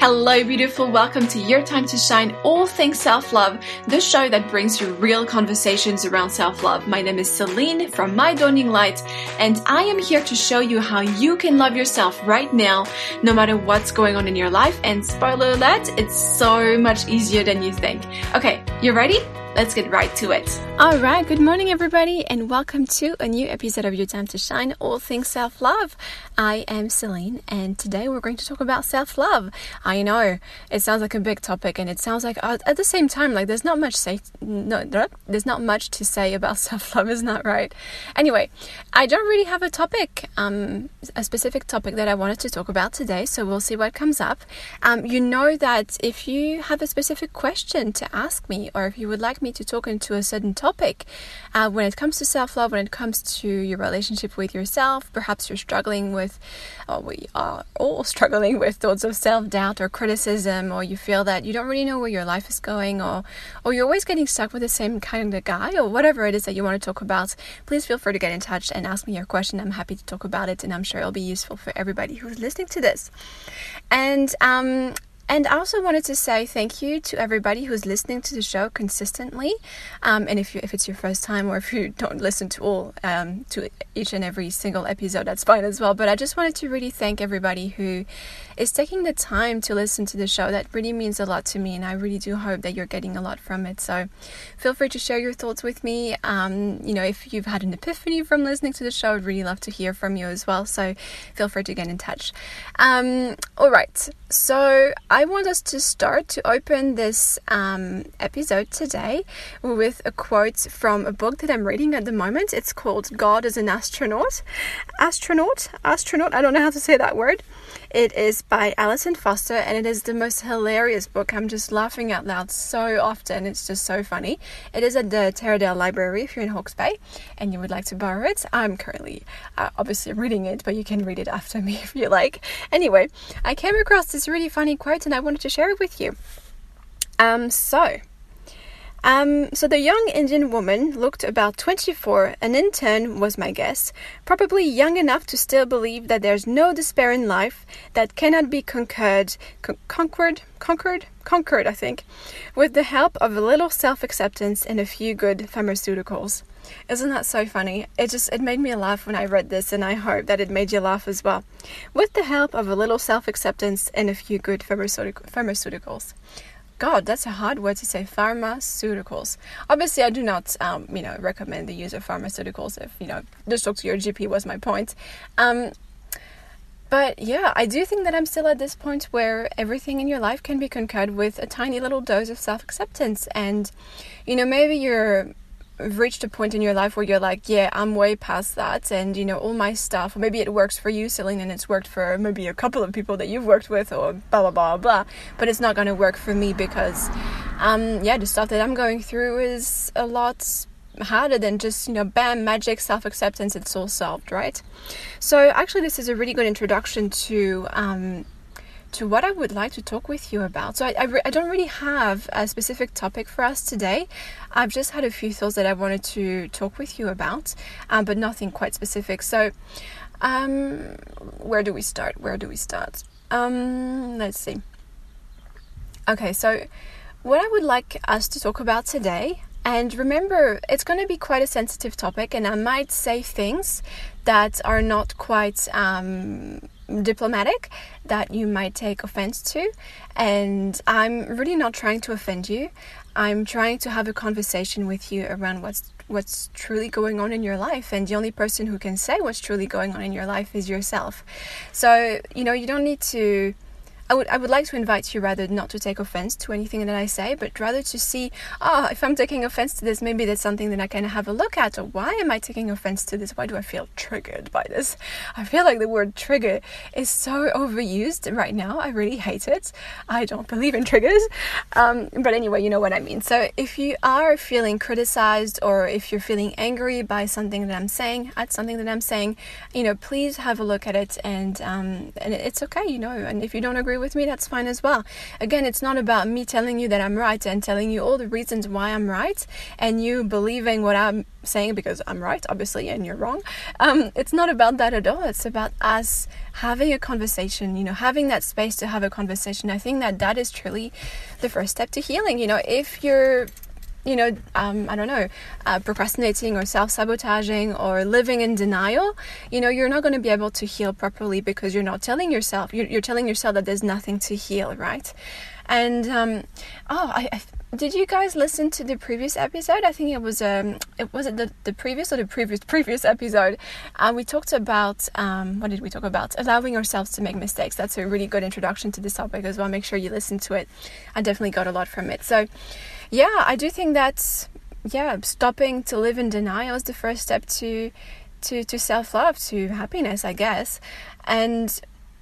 Hello, beautiful. Welcome to Your Time to Shine, all things self love, the show that brings you real conversations around self love. My name is Celine from My Dawning Light, and I am here to show you how you can love yourself right now, no matter what's going on in your life. And spoiler alert, it's so much easier than you think. Okay, you ready? let's get right to it. All right, good morning, everybody, and welcome to a new episode of Your Time to Shine, all things self love. I am Celine, and today we're going to talk about self love. I know it sounds like a big topic, and it sounds like uh, at the same time, like there's not much say, no, there's not much to say about self love, isn't that right? Anyway, I don't really have a topic, um, a specific topic that I wanted to talk about today, so we'll see what comes up. Um, you know that if you have a specific question to ask me, or if you would like me to talk into a certain topic. Uh, when it comes to self love, when it comes to your relationship with yourself, perhaps you're struggling with, or we are all struggling with thoughts of self doubt or criticism, or you feel that you don't really know where your life is going, or, or you're always getting stuck with the same kind of guy, or whatever it is that you want to talk about, please feel free to get in touch and ask me your question. I'm happy to talk about it, and I'm sure it'll be useful for everybody who's listening to this. And um, and I also wanted to say thank you to everybody who's listening to the show consistently. Um, and if you, if it's your first time or if you don't listen to all um, to each and every single episode, that's fine as well. But I just wanted to really thank everybody who is taking the time to listen to the show. That really means a lot to me, and I really do hope that you're getting a lot from it. So feel free to share your thoughts with me. Um, you know, if you've had an epiphany from listening to the show, I'd really love to hear from you as well. So feel free to get in touch. Um, all right, so I want us to start to open this um, episode today with a quote from a book that I'm reading at the moment. It's called God is an Astronaut. Astronaut? Astronaut? I don't know how to say that word. It is by Alyson Foster and it is the most hilarious book. I'm just laughing out loud so often. It's just so funny. It is at the Taradale Library if you're in Hawke's Bay and you would like to borrow it. I'm currently uh, obviously reading it, but you can read it after me if you like. Anyway, I came across this really funny quote and I wanted to share it with you. Um, so, um, so the young Indian woman looked about 24, an intern was my guess, probably young enough to still believe that there's no despair in life that cannot be conquered, con- conquered, conquered, conquered, I think, with the help of a little self-acceptance and a few good pharmaceuticals. Isn't that so funny? It just it made me laugh when I read this and I hope that it made you laugh as well. With the help of a little self-acceptance and a few good pharmaceutical, pharmaceuticals. God, that's a hard word to say. Pharmaceuticals. Obviously, I do not, um, you know, recommend the use of pharmaceuticals. If you know, just talk to your GP was my point. Um, but yeah, I do think that I'm still at this point where everything in your life can be concurred with a tiny little dose of self acceptance. And, you know, maybe you're reached a point in your life where you're like, yeah, I'm way past that, and you know, all my stuff, maybe it works for you, Celine, and it's worked for maybe a couple of people that you've worked with, or blah blah blah blah, but it's not gonna work for me because, um, yeah, the stuff that I'm going through is a lot harder than just you know bam magic self-acceptance it's all solved right? So actually this is a really good introduction to um, to what I would like to talk with you about. So, I, I, re- I, don't really have a specific topic for us today. I've just had a few thoughts that I wanted to talk with you about, um, but nothing quite specific. So, um, where do we start? Where do we start? Um, let's see. Okay, so what I would like us to talk about today and remember, it's going to be quite a sensitive topic, and I might say things that are not quite um, diplomatic that you might take offense to. And I'm really not trying to offend you. I'm trying to have a conversation with you around what's what's truly going on in your life and the only person who can say what's truly going on in your life is yourself. So, you know, you don't need to I would I would like to invite you rather not to take offense to anything that I say, but rather to see, ah, oh, if I'm taking offense to this, maybe that's something that I can have a look at. Or why am I taking offense to this? Why do I feel triggered by this? I feel like the word trigger is so overused right now. I really hate it. I don't believe in triggers. Um, but anyway, you know what I mean. So if you are feeling criticized or if you're feeling angry by something that I'm saying, at something that I'm saying, you know, please have a look at it and um, and it's okay, you know. And if you don't agree with me, that's fine as well. Again, it's not about me telling you that I'm right and telling you all the reasons why I'm right and you believing what I'm saying because I'm right, obviously, and you're wrong. Um, it's not about that at all. It's about us having a conversation, you know, having that space to have a conversation. I think that that is truly the first step to healing. You know, if you're you know, um, I don't know, uh, procrastinating or self sabotaging or living in denial, you know, you're not going to be able to heal properly because you're not telling yourself, you're, you're telling yourself that there's nothing to heal, right? And, um, oh, I, I, did you guys listen to the previous episode? I think it was, um, it was it the, the previous or the previous, previous episode. Uh, we talked about, um, what did we talk about? Allowing ourselves to make mistakes. That's a really good introduction to this topic as well. Make sure you listen to it. I definitely got a lot from it. So, yeah, I do think that yeah, stopping to live in denial is the first step to to to self-love, to happiness, I guess. And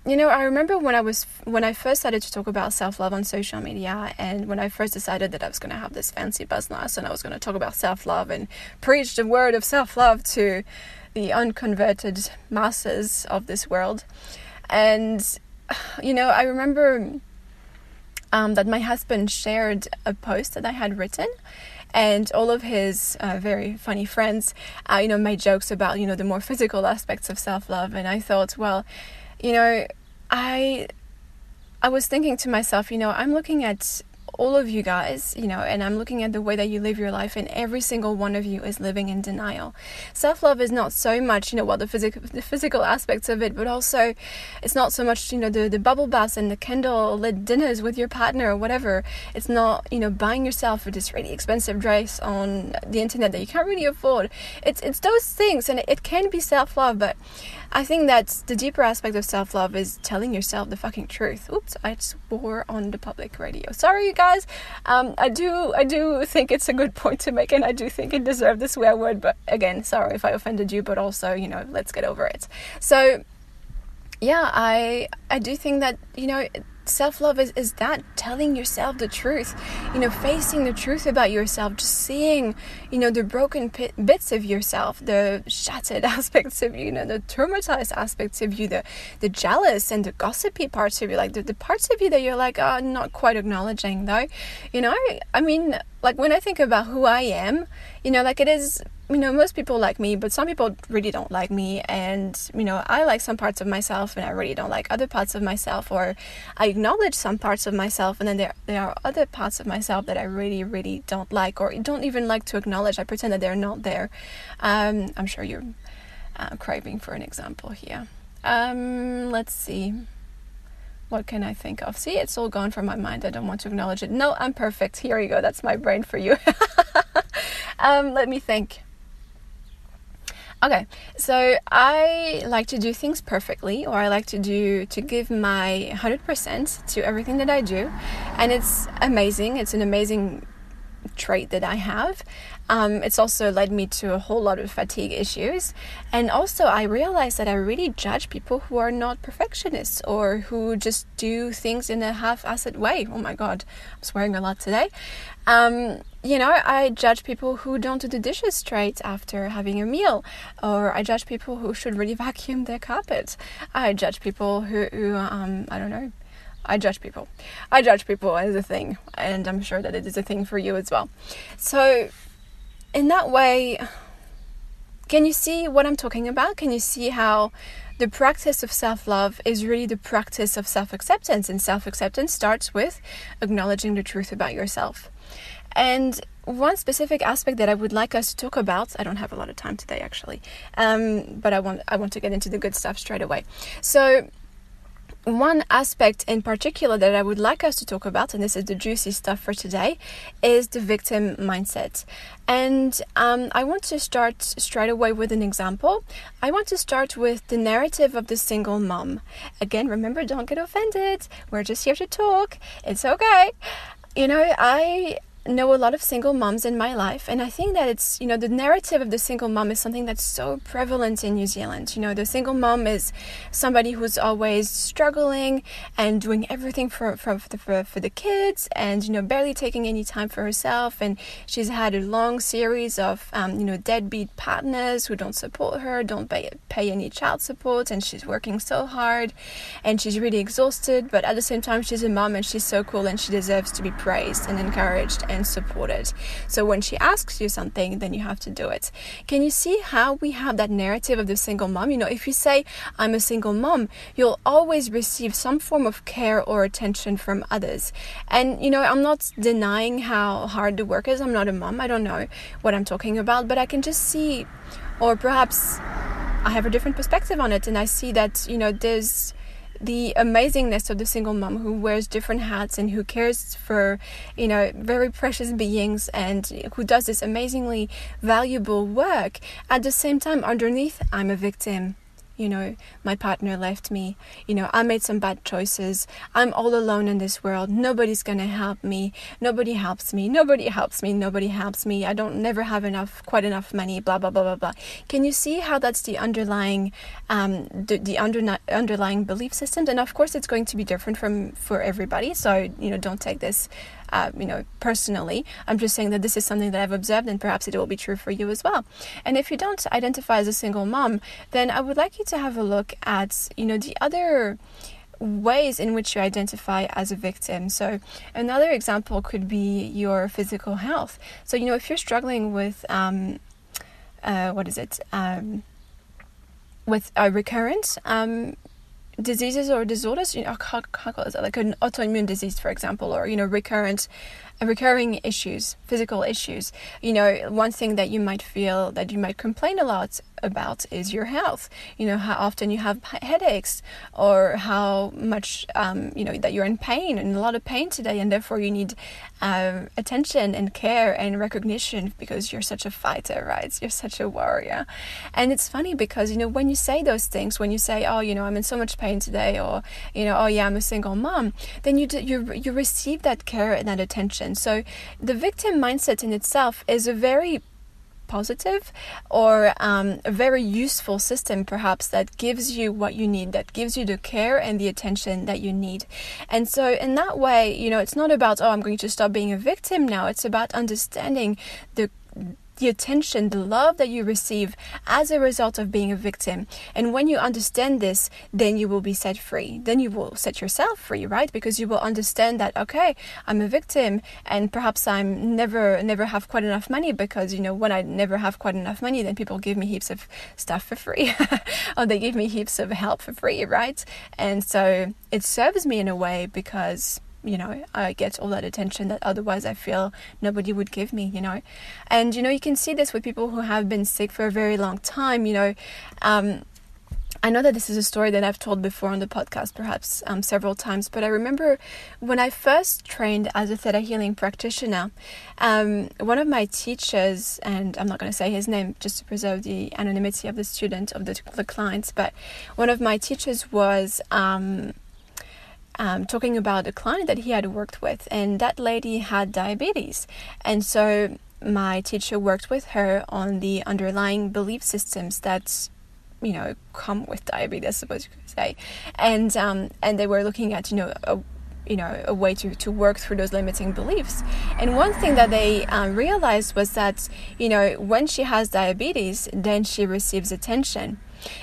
you know, I remember when I was when I first started to talk about self-love on social media and when I first decided that I was going to have this fancy business and I was going to talk about self-love and preach the word of self-love to the unconverted masses of this world. And you know, I remember um, that my husband shared a post that I had written and all of his uh, very funny friends, uh, you know, made jokes about, you know, the more physical aspects of self-love. And I thought, well, you know, I, I was thinking to myself, you know, I'm looking at all of you guys, you know, and I'm looking at the way that you live your life, and every single one of you is living in denial. Self love is not so much, you know, well, the physical, the physical aspects of it, but also it's not so much, you know, the, the bubble baths and the candle lit dinners with your partner or whatever. It's not, you know, buying yourself this really expensive dress on the internet that you can't really afford. It's, it's those things, and it can be self love, but I think that the deeper aspect of self love is telling yourself the fucking truth. Oops, I swore on the public radio. Sorry, you guys. Um, I do, I do think it's a good point to make, and I do think it deserved the swear word. But again, sorry if I offended you. But also, you know, let's get over it. So, yeah, I, I do think that you know self love is, is that telling yourself the truth, you know, facing the truth about yourself, just seeing, you know, the broken bits of yourself, the shattered aspects of you, you know, the traumatized aspects of you, the, the jealous and the gossipy parts of you, like the, the parts of you that you're like, oh, not quite acknowledging though. You know, I mean, like when I think about who I am, you know, like it is you know, most people like me, but some people really don't like me. And, you know, I like some parts of myself and I really don't like other parts of myself. Or I acknowledge some parts of myself and then there, there are other parts of myself that I really, really don't like or don't even like to acknowledge. I pretend that they're not there. Um, I'm sure you're uh, craving for an example here. Um, let's see. What can I think of? See, it's all gone from my mind. I don't want to acknowledge it. No, I'm perfect. Here you go. That's my brain for you. um, let me think. Okay, so I like to do things perfectly, or I like to do to give my 100% to everything that I do, and it's amazing. It's an amazing trait that I have. Um, it's also led me to a whole lot of fatigue issues. And also, I realized that I really judge people who are not perfectionists or who just do things in a half assed way. Oh my god, I'm swearing a lot today. Um, you know, I judge people who don't do the dishes straight after having a meal, or I judge people who should really vacuum their carpet. I judge people who, who um, I don't know, I judge people. I judge people as a thing, and I'm sure that it is a thing for you as well. So, in that way, can you see what I'm talking about? Can you see how the practice of self love is really the practice of self acceptance? And self acceptance starts with acknowledging the truth about yourself. And one specific aspect that I would like us to talk about, I don't have a lot of time today actually, um, but I want I want to get into the good stuff straight away. So one aspect in particular that I would like us to talk about, and this is the juicy stuff for today, is the victim mindset. And um, I want to start straight away with an example. I want to start with the narrative of the single mom. Again, remember, don't get offended. We're just here to talk. It's okay. You know, I know a lot of single moms in my life, and I think that it's, you know, the narrative of the single mom is something that's so prevalent in New Zealand. You know, the single mom is somebody who's always struggling and doing everything for, for, for, for the kids and, you know, barely taking any time for herself. And she's had a long series of, um, you know, deadbeat partners who don't support her, don't pay, pay any child support, and she's working so hard and she's really exhausted. But at the same time, she's a mom and she's so cool and she deserves to be praised and encouraged and supported. So when she asks you something, then you have to do it. Can you see how we have that narrative of the single mom? You know, if you say, I'm a single mom, you'll always receive some form of care or attention from others. And, you know, I'm not denying how hard the work is. I'm not a mom. I don't know what I'm talking about, but I can just see, or perhaps I have a different perspective on it, and I see that, you know, there's the amazingness of the single mom who wears different hats and who cares for you know very precious beings and who does this amazingly valuable work. At the same time underneath i'm a victim you know, my partner left me, you know, I made some bad choices, I'm all alone in this world, nobody's gonna help me, nobody helps me, nobody helps me, nobody helps me, I don't never have enough, quite enough money, blah, blah, blah, blah, blah. Can you see how that's the underlying, um, the, the under, underlying belief system? And of course, it's going to be different from for everybody, so, you know, don't take this uh, you know, personally. I'm just saying that this is something that I've observed, and perhaps it will be true for you as well. And if you don't identify as a single mom, then I would like you to have a look at, you know, the other ways in which you identify as a victim. So, another example could be your physical health. So, you know, if you're struggling with, um, uh, what is it? Um, with a recurrent um, diseases or disorders, you know, how, how call it, like an autoimmune disease, for example, or you know, recurrent uh, recurring issues, physical issues. You know, one thing that you might feel that you might complain a lot about is your health. You know, how often you have headaches or how much, um, you know, that you're in pain and a lot of pain today, and therefore you need um, attention and care and recognition because you're such a fighter, right? You're such a warrior. And it's funny because, you know, when you say those things, when you say, oh, you know, I'm in so much pain today, or, you know, oh, yeah, I'm a single mom, then you, do, you, you receive that care and that attention. So the victim mindset in itself is a very positive or um, a very useful system perhaps that gives you what you need that gives you the care and the attention that you need. And so in that way you know it's not about oh i'm going to stop being a victim now. It's about understanding the the attention, the love that you receive as a result of being a victim. And when you understand this, then you will be set free. Then you will set yourself free, right? Because you will understand that okay, I'm a victim and perhaps I'm never never have quite enough money because you know when I never have quite enough money, then people give me heaps of stuff for free. or they give me heaps of help for free, right? And so it serves me in a way because you know, I get all that attention that otherwise I feel nobody would give me, you know. And, you know, you can see this with people who have been sick for a very long time, you know. Um, I know that this is a story that I've told before on the podcast, perhaps um, several times, but I remember when I first trained as a Theta Healing practitioner, um, one of my teachers, and I'm not going to say his name just to preserve the anonymity of the student, of the, the clients, but one of my teachers was. Um, um, talking about a client that he had worked with, and that lady had diabetes. And so my teacher worked with her on the underlying belief systems that you know come with diabetes, I suppose you could say, and um, and they were looking at you know a, you know a way to, to work through those limiting beliefs. And one thing that they um, realized was that you know when she has diabetes then she receives attention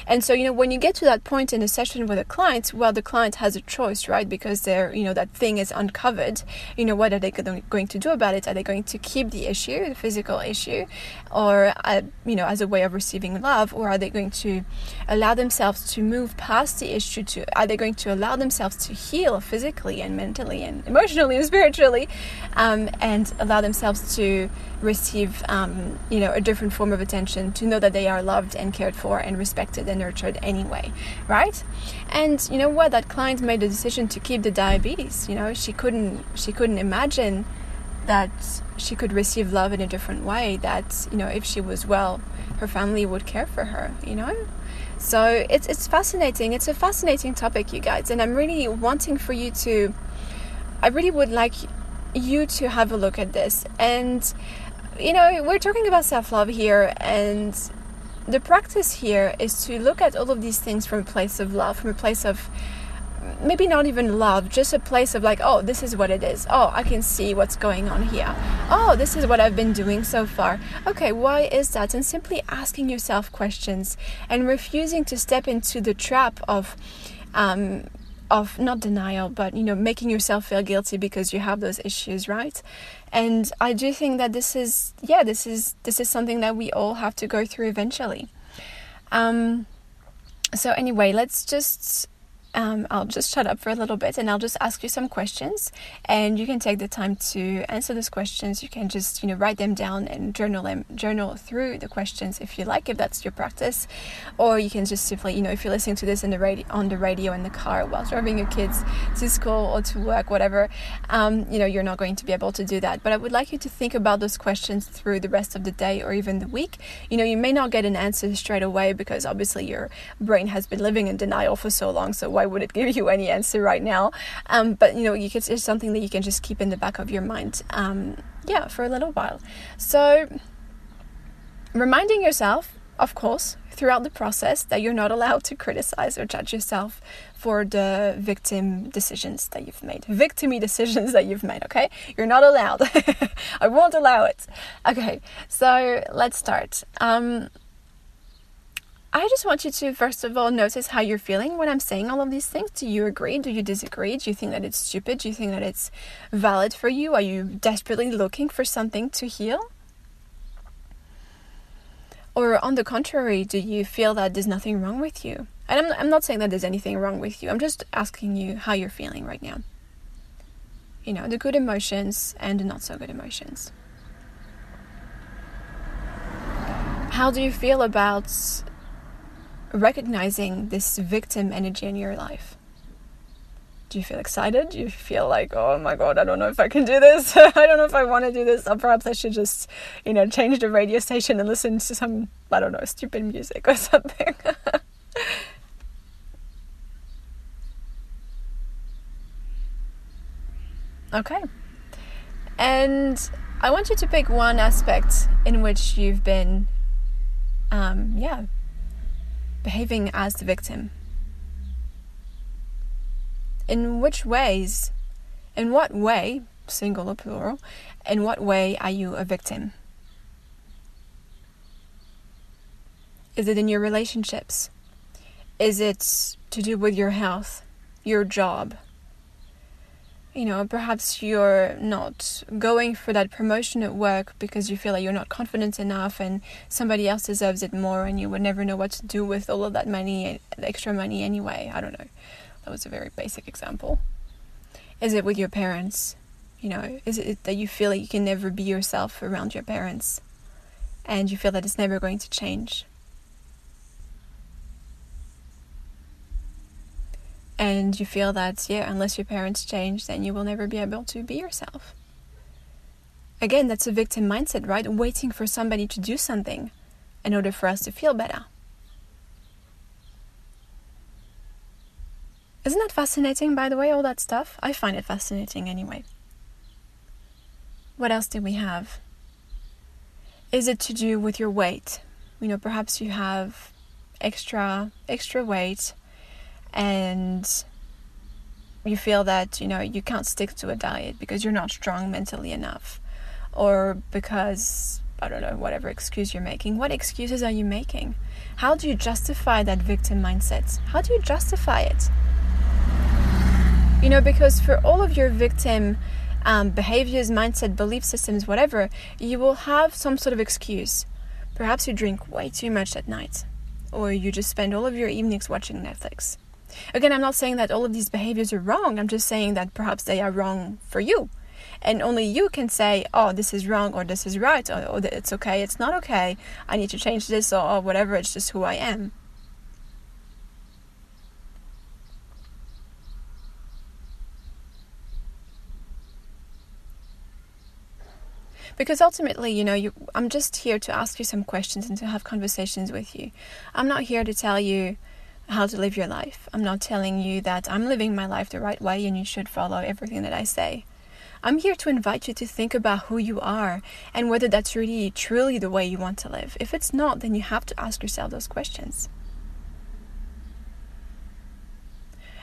and so, you know, when you get to that point in a session with a client, well, the client has a choice, right? Because they're, you know, that thing is uncovered. You know, what are they going to do about it? Are they going to keep the issue, the physical issue, or, uh, you know, as a way of receiving love, or are they going to allow themselves to move past the issue? To are they going to allow themselves to heal physically and mentally and emotionally and spiritually, um, and allow themselves to receive, um, you know, a different form of attention, to know that they are loved and cared for and respected and nurtured anyway, right? And you know what? That client made the decision to keep the diabetes. You know, she couldn't she couldn't imagine that she could receive love in a different way. That you know, if she was well, her family would care for her. You know. So it's it's fascinating. It's a fascinating topic, you guys, and I'm really wanting for you to. I really would like you to have a look at this. And, you know, we're talking about self love here, and the practice here is to look at all of these things from a place of love, from a place of maybe not even love, just a place of like, oh, this is what it is. Oh, I can see what's going on here. Oh, this is what I've been doing so far. Okay, why is that? And simply asking yourself questions and refusing to step into the trap of, um, of not denial, but you know, making yourself feel guilty because you have those issues, right? And I do think that this is, yeah, this is this is something that we all have to go through eventually. Um, so anyway, let's just um, I'll just shut up for a little bit and I'll just ask you some questions and you can take the time to answer those questions. You can just, you know, write them down and journal them, journal through the questions if you like, if that's your practice. Or you can just simply, you know, if you're listening to this in the radio, on the radio in the car while driving your kids to school or to work, whatever, um, you know, you're not going to be able to do that. But I would like you to think about those questions through the rest of the day or even the week. You know, you may not get an answer straight away because obviously your brain has been living in denial for so long. So why why wouldn't give you any answer right now? Um, but you know, you can, it's something that you can just keep in the back of your mind, um, yeah, for a little while. So, reminding yourself, of course, throughout the process that you're not allowed to criticize or judge yourself for the victim decisions that you've made, victimy decisions that you've made, okay? You're not allowed. I won't allow it. Okay, so let's start. Um, I just want you to, first of all, notice how you're feeling when I'm saying all of these things. Do you agree? Do you disagree? Do you think that it's stupid? Do you think that it's valid for you? Are you desperately looking for something to heal? Or on the contrary, do you feel that there's nothing wrong with you? And I'm, I'm not saying that there's anything wrong with you. I'm just asking you how you're feeling right now. You know, the good emotions and the not so good emotions. How do you feel about recognizing this victim energy in your life? Do you feel excited? Do you feel like, oh my god, I don't know if I can do this. I don't know if I want to do this. Or perhaps I should just, you know, change the radio station and listen to some, I don't know, stupid music or something. okay. And I want you to pick one aspect in which you've been, um, yeah, behaving as the victim? In which ways, in what way, single or plural, in what way are you a victim? Is it in your relationships? Is it to do with your health, your job, you know, perhaps you're not going for that promotion at work because you feel like you're not confident enough and somebody else deserves it more and you would never know what to do with all of that money, extra money anyway. I don't know. That was a very basic example. Is it with your parents? You know, is it that you feel like you can never be yourself around your parents and you feel that it's never going to change? And you feel that yeah unless your parents change then you will never be able to be yourself. Again that's a victim mindset right? Waiting for somebody to do something in order for us to feel better. Isn't that fascinating by the way all that stuff? I find it fascinating anyway. What else do we have? Is it to do with your weight? You know perhaps you have extra extra weight and you feel that you know you can't stick to a diet because you're not strong mentally enough or because I don't know whatever excuse you're making. What excuses are you making? How do you justify that victim mindset? How do you justify it? You know because for all of your victim um, behaviors mindset belief systems whatever you will have some sort of excuse. Perhaps you drink way too much at night or you just spend all of your evenings watching netflix Again, I'm not saying that all of these behaviors are wrong. I'm just saying that perhaps they are wrong for you. And only you can say, oh, this is wrong or this is right or, or it's okay, it's not okay, I need to change this or, or whatever, it's just who I am. because ultimately you know you, i'm just here to ask you some questions and to have conversations with you i'm not here to tell you how to live your life. I'm not telling you that I'm living my life the right way and you should follow everything that I say. I'm here to invite you to think about who you are and whether that's really truly the way you want to live. If it's not, then you have to ask yourself those questions.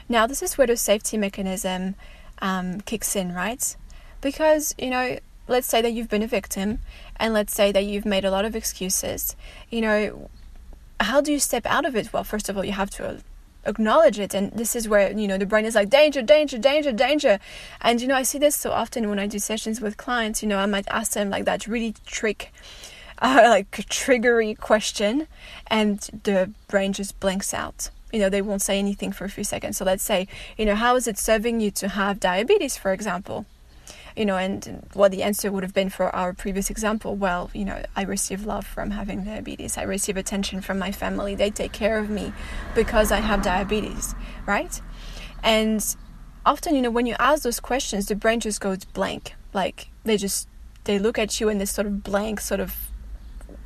Now, this is where the safety mechanism um, kicks in, right? Because, you know, let's say that you've been a victim and let's say that you've made a lot of excuses. You know, how do you step out of it? Well, first of all, you have to acknowledge it. And this is where you know the brain is like danger danger danger danger. And you know i see this so often when i do sessions with clients you know i might ask them like that really trick uh, like triggery question and the brain just blinks out. You know they won't say anything for a few seconds. So let's say you know how is it serving you to have diabetes for example you know, and what the answer would have been for our previous example, well, you know, I receive love from having diabetes. I receive attention from my family. They take care of me because I have diabetes, right? And often, you know, when you ask those questions, the brain just goes blank. Like they just they look at you in this sort of blank sort of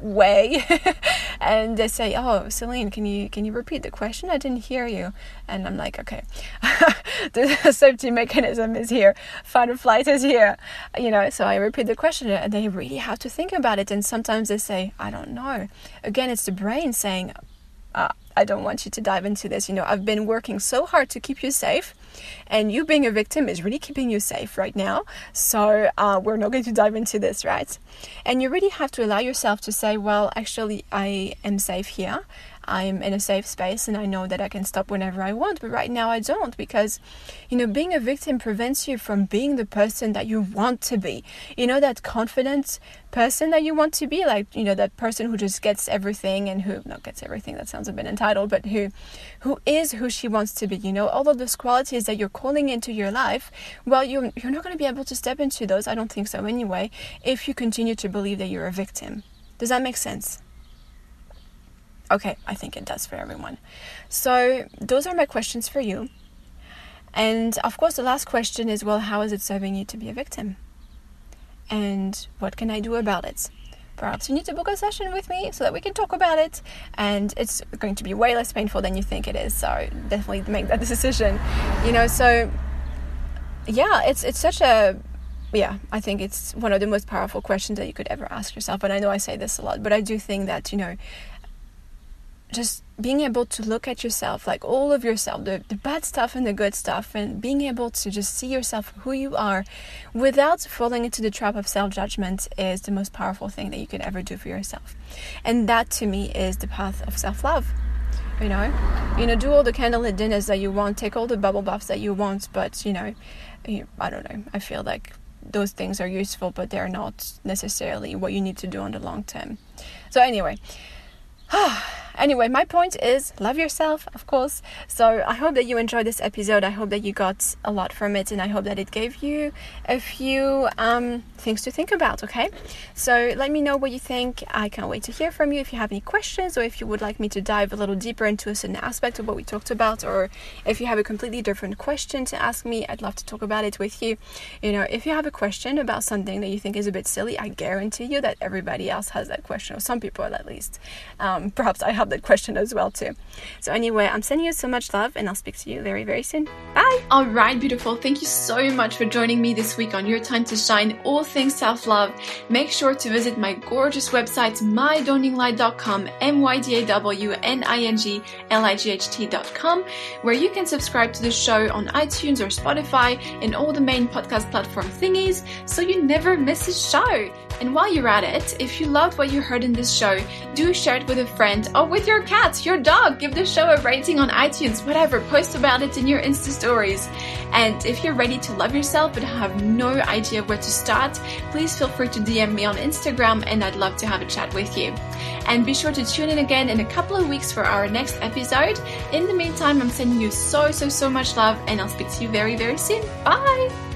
way and they say oh celine can you can you repeat the question? I didn't hear you. And i'm like okay. The safety mechanism is here. Fight or flight is here. You know so i repeat the question and they really have to think about it. And sometimes they say i don't know. Again it's the brain saying uh, I don't want you to dive into this. You know, I've been working so hard to keep you safe, and you being a victim is really keeping you safe right now. So, uh, we're not going to dive into this, right? And you really have to allow yourself to say, well, actually, I am safe here. I'm in a safe space and I know that I can stop whenever I want. But right now I don't because, you know, being a victim prevents you from being the person that you want to be. You know, that confident person that you want to be, like, you know, that person who just gets everything and who not gets everything, that sounds a bit entitled, but who who is who she wants to be, you know, all of those qualities that you're calling into your life, well, you're, you're not going to be able to step into those, I don't think so anyway, if you continue to believe that you're a victim. Does that make sense? Okay, I think it does for everyone. So, those are my questions for you. And of course, the last question is well, how is it serving you to be a victim? And what can I do about it? Perhaps you need to book a session with me so that we can talk about it. And it's going to be way less painful than you think it is. So, definitely make that decision. You know, so yeah, it's it's such a yeah, I think it's one of the most powerful questions that you could ever ask yourself. And I know I say this a lot, but I do think that, you know, just being able to look at yourself, like all of yourself, the, the bad stuff and the good stuff, and being able to just see yourself who you are without falling into the trap of self judgment is the most powerful thing that you could ever do for yourself. And that to me is the path of self love. You know, you know, do all the candlelit dinners that you want, take all the bubble baths that you want, but you know, I don't know. I feel like those things are useful, but they're not necessarily what you need to do on the long term. So anyway. anyway, my point is love yourself, of course. So I hope that you enjoyed this episode. I hope that you got a lot from it, and I hope that it gave you a few um, things to think about. Okay, so let me know what you think. I can't wait to hear from you. If you have any questions, or if you would like me to dive a little deeper into a certain aspect of what we talked about, or if you have a completely different question to ask me, I'd love to talk about it with you. You know, if you have a question about something that you think is a bit silly, I guarantee you that everybody else has that question, or some people at least. Um, perhaps I have that question as well too. So anyway, I'm sending you so much love and I'll speak to you very, very soon. Bye! Alright, beautiful. Thank you so much for joining me this week on Your Time to Shine, all things self-love. Make sure to visit my gorgeous website, mydawninglight.com, M-Y-D-A-W-N-I-N-G-L-I-G-H-T.com, where you can subscribe to the show on iTunes or Spotify and all the main podcast platform thingies so you never miss a show. And while you're at it, if you loved what you heard in this show, do share it with a friend or with your cat, your dog. Give the show a rating on iTunes, whatever. Post about it in your Insta stories. And if you're ready to love yourself but have no idea where to start, please feel free to DM me on Instagram and I'd love to have a chat with you. And be sure to tune in again in a couple of weeks for our next episode. In the meantime, I'm sending you so, so, so much love and I'll speak to you very, very soon. Bye!